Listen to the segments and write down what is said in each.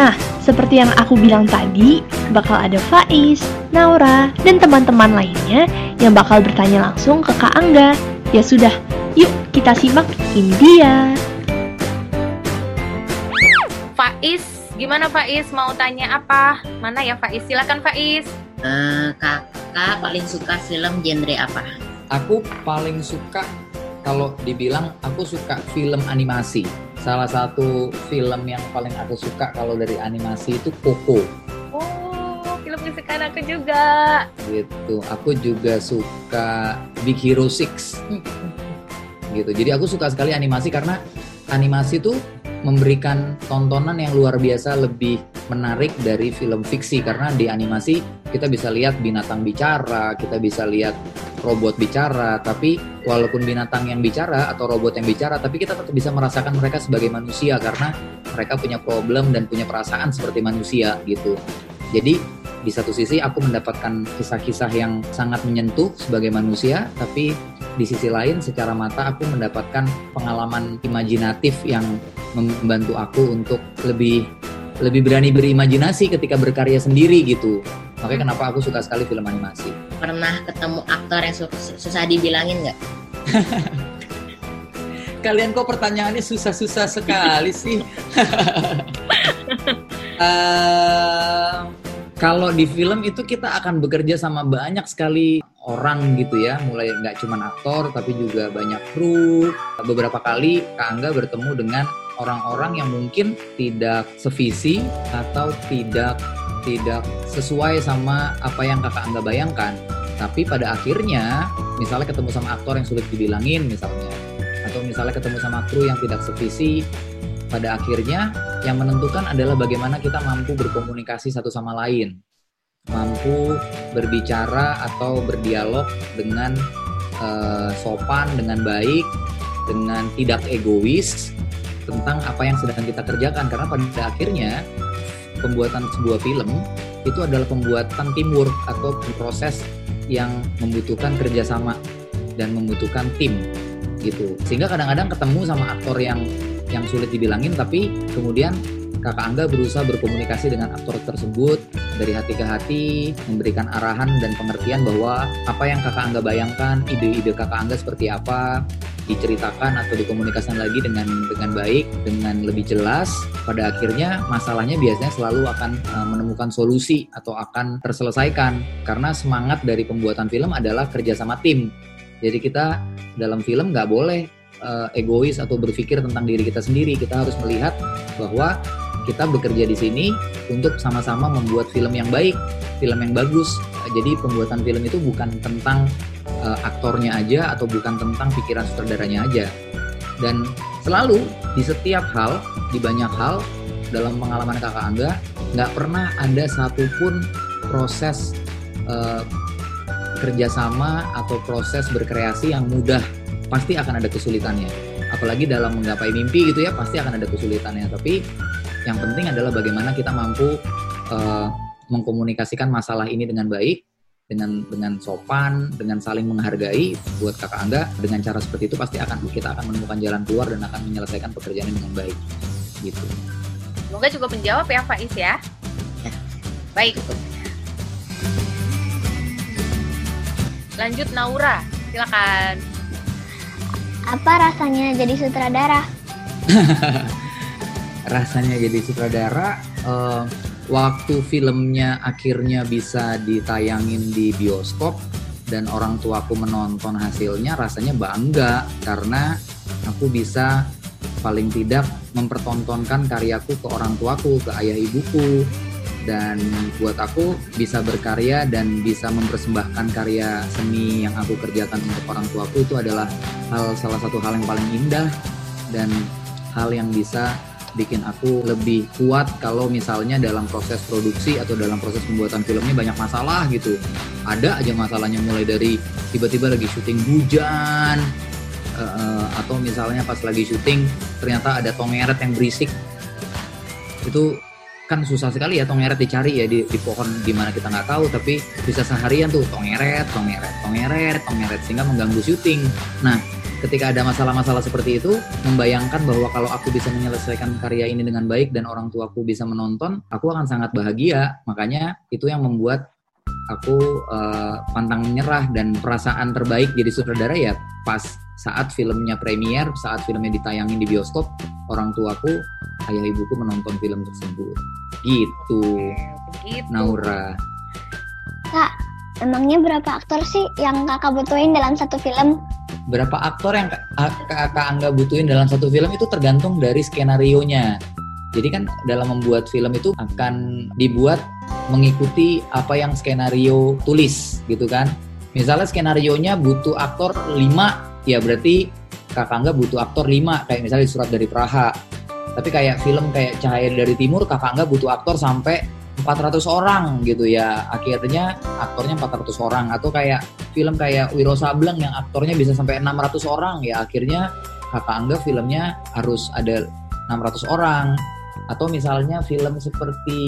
Nah, seperti yang aku bilang tadi, bakal ada Faiz, Naura, dan teman-teman lainnya yang bakal bertanya langsung ke Kak Angga. Ya sudah, yuk kita simak ini dia. Faiz, gimana Faiz? Mau tanya apa? Mana ya Faiz? Silakan Faiz. Uh, kakak paling suka film genre apa? Aku paling suka kalau dibilang aku suka film animasi. Salah satu film yang paling aku suka kalau dari animasi itu Coco. Oh, film kesukaan aku juga. Gitu. Aku juga suka Big Hero 6. gitu. Jadi aku suka sekali animasi karena animasi tuh memberikan tontonan yang luar biasa lebih menarik dari film fiksi karena di animasi kita bisa lihat binatang bicara, kita bisa lihat robot bicara, tapi walaupun binatang yang bicara atau robot yang bicara, tapi kita tetap bisa merasakan mereka sebagai manusia karena mereka punya problem dan punya perasaan seperti manusia gitu. Jadi di satu sisi aku mendapatkan kisah-kisah yang sangat menyentuh sebagai manusia, tapi di sisi lain secara mata aku mendapatkan pengalaman imajinatif yang membantu aku untuk lebih lebih berani berimajinasi ketika berkarya sendiri gitu. Makanya kenapa aku suka sekali film animasi. Pernah ketemu aktor yang susah dibilangin nggak? Kalian kok pertanyaannya susah-susah sekali sih. uh, kalau di film itu kita akan bekerja sama banyak sekali orang gitu ya, mulai nggak cuma aktor tapi juga banyak kru. Beberapa kali Kak Angga bertemu dengan orang-orang yang mungkin tidak sevisi atau tidak tidak sesuai sama apa yang kakak Angga bayangkan. Tapi pada akhirnya, misalnya ketemu sama aktor yang sulit dibilangin misalnya, atau misalnya ketemu sama kru yang tidak sevisi, pada akhirnya yang menentukan adalah bagaimana kita mampu berkomunikasi satu sama lain, mampu berbicara atau berdialog dengan uh, sopan, dengan baik, dengan tidak egois tentang apa yang sedang kita kerjakan. Karena pada akhirnya pembuatan sebuah film itu adalah pembuatan teamwork atau proses yang membutuhkan kerjasama dan membutuhkan tim gitu. Sehingga kadang-kadang ketemu sama aktor yang yang sulit dibilangin tapi kemudian kakak Angga berusaha berkomunikasi dengan aktor tersebut dari hati ke hati memberikan arahan dan pengertian bahwa apa yang kakak Angga bayangkan ide-ide kakak Angga seperti apa diceritakan atau dikomunikasikan lagi dengan dengan baik, dengan lebih jelas, pada akhirnya masalahnya biasanya selalu akan uh, menemukan solusi atau akan terselesaikan karena semangat dari pembuatan film adalah kerjasama tim. Jadi kita dalam film nggak boleh uh, egois atau berpikir tentang diri kita sendiri. Kita harus melihat bahwa kita bekerja di sini untuk sama-sama membuat film yang baik, film yang bagus. Jadi pembuatan film itu bukan tentang uh, aktornya aja atau bukan tentang pikiran sutradaranya aja. Dan selalu di setiap hal, di banyak hal dalam pengalaman kakak Angga, nggak pernah ada satupun proses uh, kerjasama atau proses berkreasi yang mudah. Pasti akan ada kesulitannya. Apalagi dalam menggapai mimpi gitu ya, pasti akan ada kesulitannya. Tapi yang penting adalah bagaimana kita mampu uh, mengkomunikasikan masalah ini dengan baik dengan dengan sopan, dengan saling menghargai buat kakak Angga dengan cara seperti itu pasti akan kita akan menemukan jalan keluar dan akan menyelesaikan pekerjaan ini dengan baik. Gitu. Semoga cukup menjawab ya Faiz ya. ya. Baik. Lanjut Naura, silakan. Apa rasanya jadi sutradara? rasanya jadi sutradara uh, waktu filmnya akhirnya bisa ditayangin di bioskop dan orang tuaku menonton hasilnya rasanya bangga karena aku bisa paling tidak mempertontonkan karyaku ke orang tuaku, ke ayah ibuku. Dan buat aku bisa berkarya dan bisa mempersembahkan karya seni yang aku kerjakan untuk orang tuaku itu adalah hal salah satu hal yang paling indah dan hal yang bisa bikin aku lebih kuat kalau misalnya dalam proses produksi atau dalam proses pembuatan filmnya banyak masalah gitu. Ada aja masalahnya mulai dari tiba-tiba lagi syuting hujan uh, atau misalnya pas lagi syuting ternyata ada tongeret yang berisik. Itu kan susah sekali ya tongeret dicari ya di, di pohon gimana kita nggak tahu tapi bisa seharian tuh tongeret, tongeret, tongeret, tongeret sehingga mengganggu syuting. Nah ketika ada masalah-masalah seperti itu, membayangkan bahwa kalau aku bisa menyelesaikan karya ini dengan baik dan orang tuaku bisa menonton, aku akan sangat bahagia. Makanya itu yang membuat aku uh, pantang menyerah dan perasaan terbaik jadi sutradara ya pas saat filmnya premier, saat filmnya ditayangin di bioskop, orang tuaku, ayah ibuku menonton film tersebut. Gitu. Begitu. Naura. Kak, emangnya berapa aktor sih yang kakak butuhin dalam satu film? Berapa aktor yang kakak Angga butuhin dalam satu film itu tergantung dari skenario nya. Jadi kan dalam membuat film itu akan dibuat mengikuti apa yang skenario tulis gitu kan. Misalnya skenario nya butuh aktor 5, ya berarti kakak Angga butuh aktor 5 kayak misalnya surat dari Praha. Tapi kayak film kayak Cahaya dari Timur kakak Angga butuh aktor sampai 400 orang gitu ya. Akhirnya aktornya 400 orang. Atau kayak film kayak Wiro Sableng yang aktornya bisa sampai 600 orang ya. Akhirnya kakak Angga filmnya harus ada 600 orang. Atau misalnya film seperti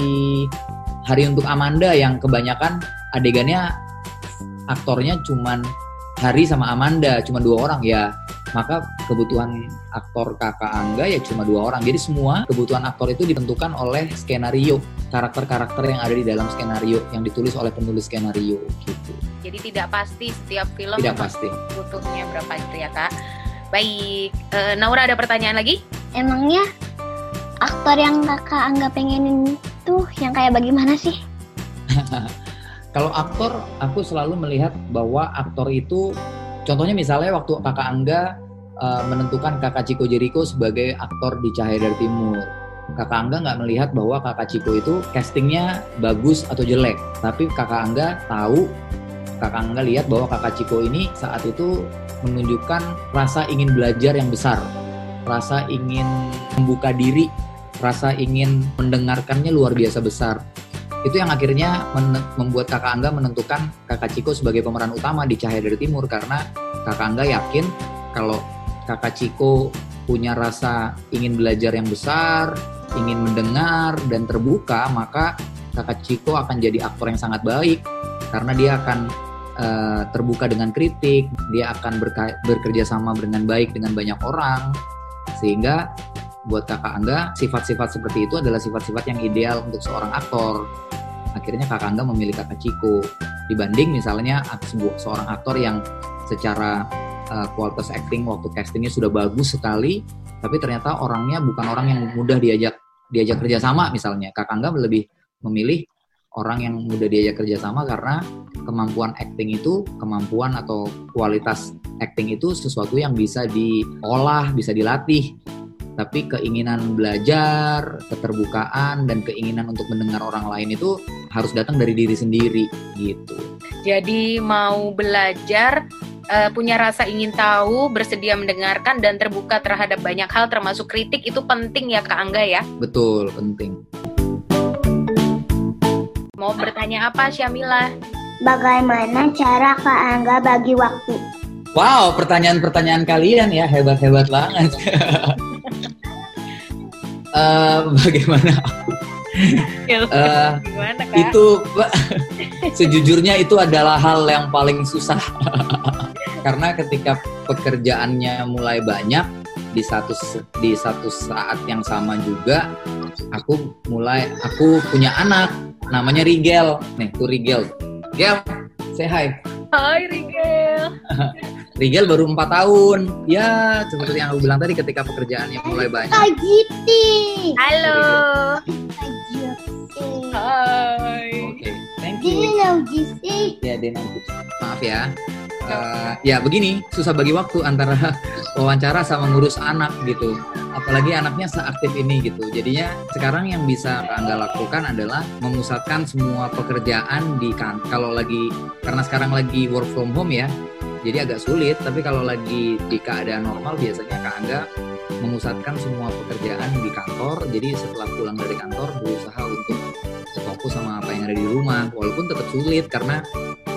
Hari untuk Amanda yang kebanyakan adegannya aktornya cuman Hari sama Amanda cuma dua orang ya maka kebutuhan aktor kakak Angga ya cuma dua orang. Jadi semua kebutuhan aktor itu ditentukan oleh skenario, karakter-karakter yang ada di dalam skenario yang ditulis oleh penulis skenario gitu. Jadi tidak pasti setiap film tidak pasti butuhnya berapa itu ya kak. Baik, uh, Naura ada pertanyaan lagi? Emangnya aktor yang kakak Angga pengenin tuh yang kayak bagaimana sih? Kalau aktor, aku selalu melihat bahwa aktor itu Contohnya misalnya waktu kakak Angga uh, menentukan kakak Ciko Jericho sebagai aktor di Cahaya dari Timur. Kakak Angga nggak melihat bahwa kakak Ciko itu castingnya bagus atau jelek. Tapi kakak Angga tahu, kakak Angga lihat bahwa kakak Ciko ini saat itu menunjukkan rasa ingin belajar yang besar. Rasa ingin membuka diri, rasa ingin mendengarkannya luar biasa besar itu yang akhirnya membuat kakak Angga menentukan kakak Ciko sebagai pemeran utama di Cahaya dari Timur karena kakak Angga yakin kalau kakak Ciko punya rasa ingin belajar yang besar, ingin mendengar dan terbuka, maka kakak Ciko akan jadi aktor yang sangat baik. Karena dia akan uh, terbuka dengan kritik, dia akan bekerja sama dengan baik dengan banyak orang. Sehingga buat kakak Angga sifat-sifat seperti itu adalah sifat-sifat yang ideal untuk seorang aktor. Akhirnya kakak Angga memilih kakak Ciko. Dibanding misalnya sebuah seorang aktor yang secara uh, kualitas acting waktu castingnya sudah bagus sekali tapi ternyata orangnya bukan orang yang mudah diajak diajak kerjasama misalnya kakak Angga lebih memilih orang yang mudah diajak kerjasama karena kemampuan acting itu kemampuan atau kualitas acting itu sesuatu yang bisa diolah bisa dilatih tapi keinginan belajar, keterbukaan dan keinginan untuk mendengar orang lain itu harus datang dari diri sendiri gitu. Jadi mau belajar uh, punya rasa ingin tahu, bersedia mendengarkan dan terbuka terhadap banyak hal termasuk kritik itu penting ya Kak Angga ya? Betul, penting. Mau bertanya apa Syamila? Bagaimana cara Kak Angga bagi waktu? Wow, pertanyaan-pertanyaan kalian ya hebat-hebat banget. uh, bagaimana uh, Gimana, Kak? itu sejujurnya itu adalah hal yang paling susah karena ketika pekerjaannya mulai banyak di satu di satu saat yang sama juga aku mulai aku punya anak namanya Rigel nih tuh Rigel Gel say hi Hai Rigel Rigel baru empat tahun. Ya, seperti yang aku bilang tadi ketika pekerjaannya mulai banyak. Kak Giti. Halo. Hai. Oke, okay, thank you. Dino Giti. Ya, Dino Maaf ya. Uh, ya begini, susah bagi waktu antara wawancara sama ngurus anak gitu. Apalagi anaknya seaktif ini gitu. Jadinya sekarang yang bisa Anda lakukan adalah memusatkan semua pekerjaan di kan. Kalau lagi karena sekarang lagi work from home ya, jadi agak sulit tapi kalau lagi di keadaan normal biasanya Kak Angga memusatkan semua pekerjaan di kantor jadi setelah pulang dari kantor berusaha untuk fokus sama apa yang ada di rumah walaupun tetap sulit karena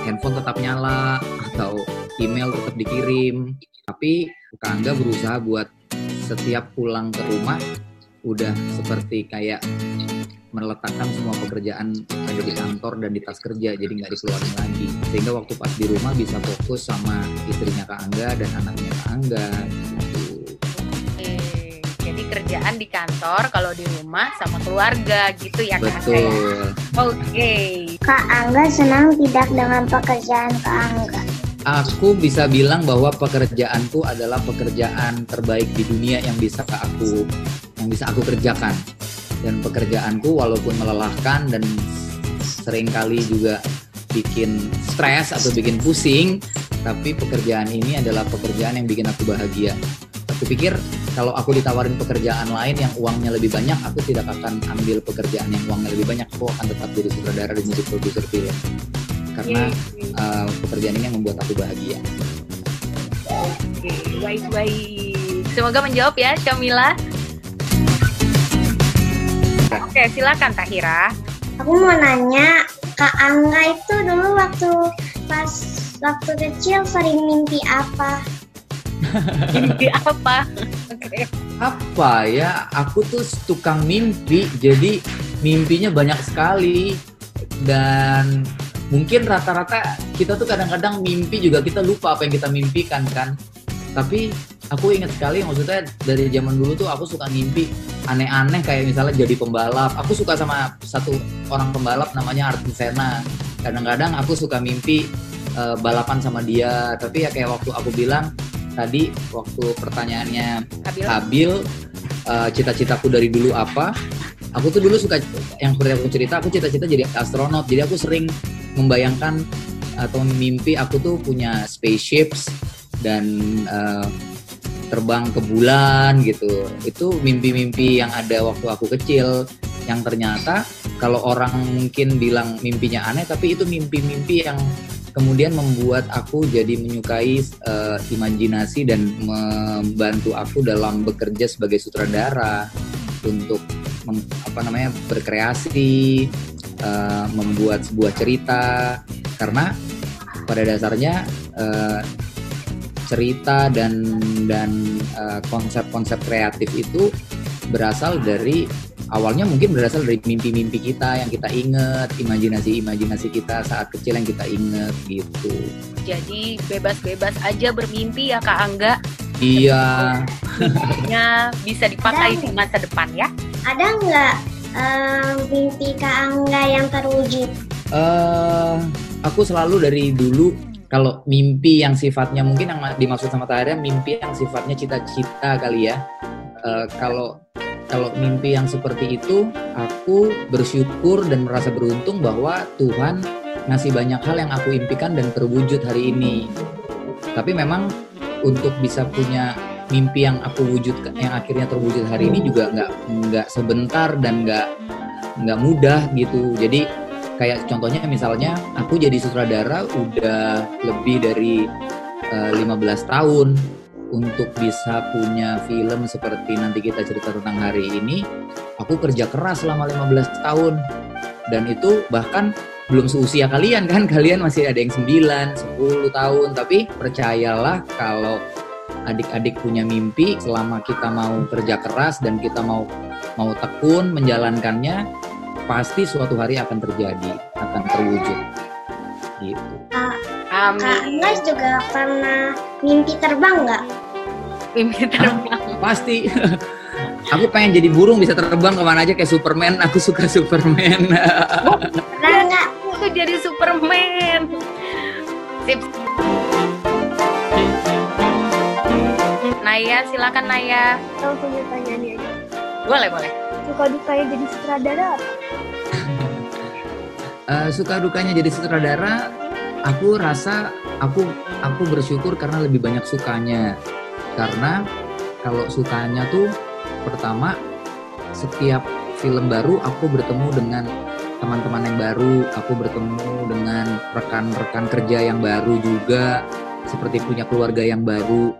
handphone tetap nyala atau email tetap dikirim. Tapi Kak Angga berusaha buat setiap pulang ke rumah udah seperti kayak meletakkan semua pekerjaan ada di kantor dan di tas kerja jadi nggak dikeluarin lagi. Sehingga waktu pas di rumah bisa fokus sama istrinya Kak Angga dan anaknya Kak Angga kerjaan di kantor kalau di rumah sama keluarga gitu ya Kak Angga ya? betul Oke. Kak Angga senang tidak dengan pekerjaan Kak Angga? aku bisa bilang bahwa pekerjaanku adalah pekerjaan terbaik di dunia yang bisa aku yang bisa aku kerjakan dan pekerjaanku walaupun melelahkan dan sering kali juga bikin stres atau bikin pusing tapi pekerjaan ini adalah pekerjaan yang bikin aku bahagia aku pikir kalau aku ditawarin pekerjaan lain yang uangnya lebih banyak aku tidak akan ambil pekerjaan yang uangnya lebih banyak aku akan tetap jadi sutradara dan jadi produser film karena Yeay. uh, pekerjaan ini yang membuat aku bahagia Oke, baik-baik. Semoga menjawab ya, Syamila. Oke, silakan Tahira. Aku mau nanya, Kak Angga itu dulu waktu pas waktu kecil sering mimpi apa? Mimpi apa? Apa ya? Aku tuh tukang mimpi jadi mimpinya banyak sekali. Dan mungkin rata-rata kita tuh kadang-kadang mimpi juga kita lupa apa yang kita mimpikan kan? Tapi aku ingat sekali maksudnya dari zaman dulu tuh aku suka mimpi aneh-aneh kayak misalnya jadi pembalap. Aku suka sama satu orang pembalap namanya Artin Sena kadang-kadang aku suka mimpi eh, balapan sama dia. Tapi ya kayak waktu aku bilang tadi waktu pertanyaannya Habil. Habil eh, cita-citaku dari dulu apa? Aku tuh dulu suka yang seperti aku cerita aku cita-cita jadi astronot. Jadi aku sering membayangkan atau mimpi aku tuh punya spaceships dan eh, terbang ke bulan gitu. Itu mimpi-mimpi yang ada waktu aku kecil yang ternyata kalau orang mungkin bilang mimpinya aneh tapi itu mimpi-mimpi yang kemudian membuat aku jadi menyukai eh, imajinasi dan membantu aku dalam bekerja sebagai sutradara untuk meng- apa namanya berkreasi eh, membuat sebuah cerita. Karena pada dasarnya eh, cerita dan dan konsep-konsep kreatif itu berasal dari awalnya mungkin berasal dari mimpi-mimpi kita yang kita inget, imajinasi-imajinasi kita saat kecil yang kita inget gitu. Jadi bebas-bebas aja bermimpi ya Kak Angga. Iya, Mimpinya bisa dipakai di masa depan ya. Ada nggak eh, mimpi Kak Angga yang terwujud? eh aku selalu dari dulu kalau mimpi yang sifatnya mungkin yang dimaksud sama Tahira mimpi yang sifatnya cita-cita kali ya. Eh, kalau kalau mimpi yang seperti itu, aku bersyukur dan merasa beruntung bahwa Tuhan ngasih banyak hal yang aku impikan dan terwujud hari ini. Tapi memang untuk bisa punya mimpi yang aku wujud yang akhirnya terwujud hari ini juga nggak nggak sebentar dan nggak nggak mudah gitu. Jadi kayak contohnya misalnya aku jadi sutradara udah lebih dari eh, 15 tahun untuk bisa punya film seperti nanti kita cerita tentang hari ini aku kerja keras selama 15 tahun. Dan itu bahkan belum seusia kalian kan? Kalian masih ada yang 9, 10 tahun. Tapi percayalah kalau adik-adik punya mimpi selama kita mau kerja keras dan kita mau mau tekun menjalankannya pasti suatu hari akan terjadi akan terwujud. Gitu. Kak juga pernah mimpi terbang nggak? Mimpi terbang. pasti aku pengen jadi burung bisa terbang ke mana aja kayak Superman aku suka Superman Pernah nggak? Aku jadi Superman. Sip. Naya, silakan Naya. Langsung pertanyaan ini aja. Boleh, boleh. Suka dukanya jadi sutradara apa? Eh, suka dukanya jadi sutradara aku rasa aku aku bersyukur karena lebih banyak sukanya karena kalau sukanya tuh pertama setiap film baru aku bertemu dengan teman-teman yang baru aku bertemu dengan rekan-rekan kerja yang baru juga seperti punya keluarga yang baru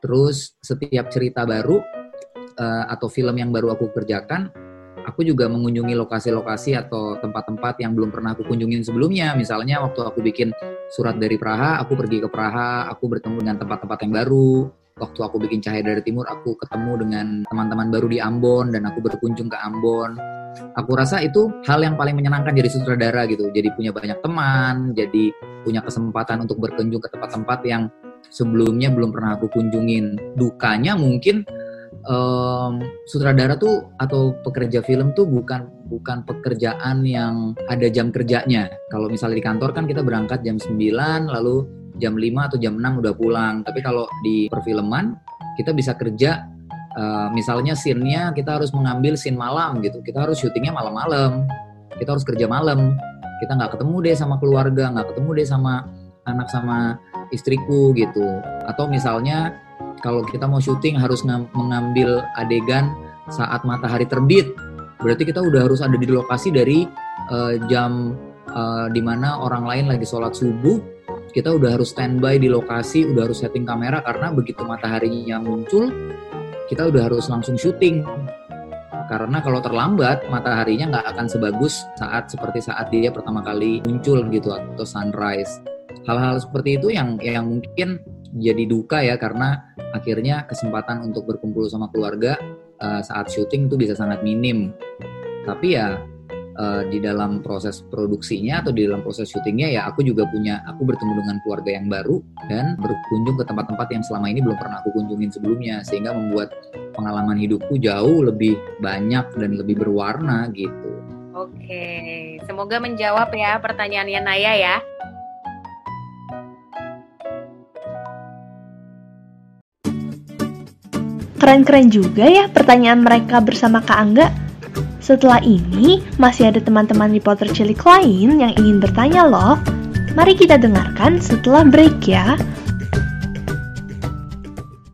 terus setiap cerita baru eh, atau film yang baru aku kerjakan aku juga mengunjungi lokasi-lokasi atau tempat-tempat yang belum pernah aku kunjungin sebelumnya. Misalnya waktu aku bikin surat dari Praha, aku pergi ke Praha, aku bertemu dengan tempat-tempat yang baru. Waktu aku bikin Cahaya dari Timur, aku ketemu dengan teman-teman baru di Ambon dan aku berkunjung ke Ambon. aku rasa itu hal yang paling menyenangkan jadi sutradara gitu. Jadi punya banyak teman, jadi punya kesempatan untuk berkunjung ke tempat-tempat yang sebelumnya belum pernah aku kunjungin. Dukanya mungkin um, sutradara tuh atau pekerja film tuh bukan bukan pekerjaan yang ada jam kerjanya. Kalau misalnya di kantor kan kita berangkat jam 9 lalu jam 5 atau jam 6 udah pulang. Tapi kalau di perfilman kita bisa kerja uh, misalnya scene-nya kita harus mengambil scene malam gitu. Kita harus syutingnya malam-malam. Kita harus kerja malam. Kita nggak ketemu deh sama keluarga, nggak ketemu deh sama anak sama istriku gitu. Atau misalnya kalau kita mau syuting harus mengambil adegan saat matahari terbit. Berarti kita udah harus ada di lokasi dari uh, jam uh, di mana orang lain lagi sholat subuh. Kita udah harus standby di lokasi, udah harus setting kamera karena begitu mataharinya muncul, kita udah harus langsung syuting. Karena kalau terlambat, mataharinya nggak akan sebagus saat seperti saat dia pertama kali muncul gitu atau sunrise. Hal-hal seperti itu yang yang mungkin jadi duka ya karena akhirnya kesempatan untuk berkumpul sama keluarga uh, saat syuting itu bisa sangat minim. Tapi ya uh, di dalam proses produksinya atau di dalam proses syutingnya ya aku juga punya aku bertemu dengan keluarga yang baru dan berkunjung ke tempat-tempat yang selama ini belum pernah aku kunjungin sebelumnya sehingga membuat pengalaman hidupku jauh lebih banyak dan lebih berwarna gitu. Oke, semoga menjawab ya pertanyaannya Naya ya. Keren-keren juga ya pertanyaan mereka bersama Kak Angga. Setelah ini, masih ada teman-teman reporter cilik lain yang ingin bertanya loh. Mari kita dengarkan setelah break ya.